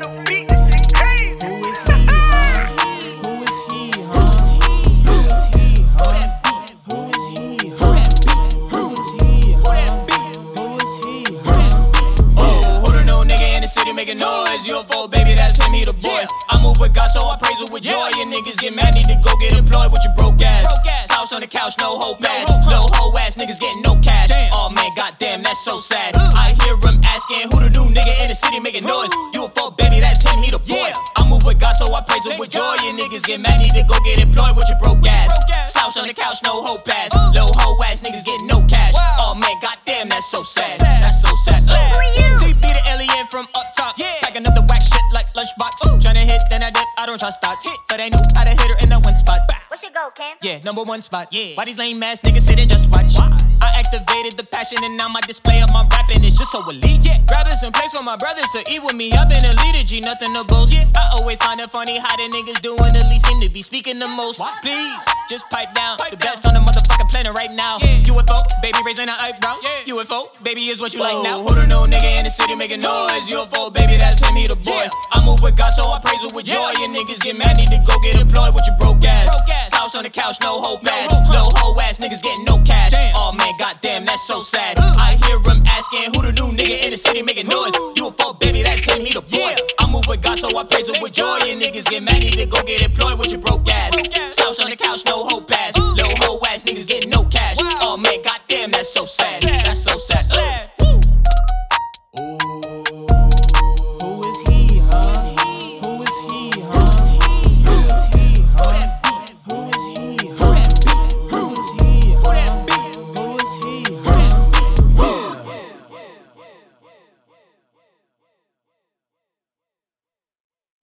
On the beat, this shit crazy. Who is he, huh? Who is he, huh? Who is he, huh? Who is he, huh? Who is he, huh? Who is he, huh? Oh, who the new nigga in the city making noise? UFO, baby, that's him, he the boy. I move with God, so I praise it with joy. And niggas get mad, need to go get employed with your broke ass. Slouch on the couch, no hope ass. No hoe ass, niggas getting no cash. Oh man, goddamn, that's so sad. I hear him asking, who the new nigga in the city making noise? UFO, niggas get mad, need to go get employed with your broke ass. Slouch on the couch, no hope ass. No hoe ass, niggas get no cash. Oh man, goddamn, that's so sad. That's so sad. CB the alien from up top. Packing up the whack shit like lunchbox. Tryna hit, then I dip. I don't trust thoughts. But I knew how to hit her in that one spot. What's your go, Cam? Yeah, number one spot. Yeah. Why these lame ass niggas sit and just watch? Activated the passion and now my display of my rapping is just so elite. Yeah, grabbing some place for my brothers to eat with me. I've been a leader, G, nothing to boast. Yeah, I always find it funny how the niggas doing the least seem to be speaking the most. Please, just pipe down. the best on the motherfucking planet right now. UFO, baby raising the eyebrows. UFO, baby is what you like now. Who the new nigga in the city making noise? UFO, baby, that's him, he the boy. I move with God, so I praise it with joy. And niggas get mad, need to go get employed with your broke ass. Slouch on the couch, no hope ass. No hoe ass, that's so sad. I hear him asking who the new nigga in the city making noise. You a UFO, baby, that's him, he the boy. I move with God, so I praise it with joy. And niggas get mad, need to go get employed with your broke ass.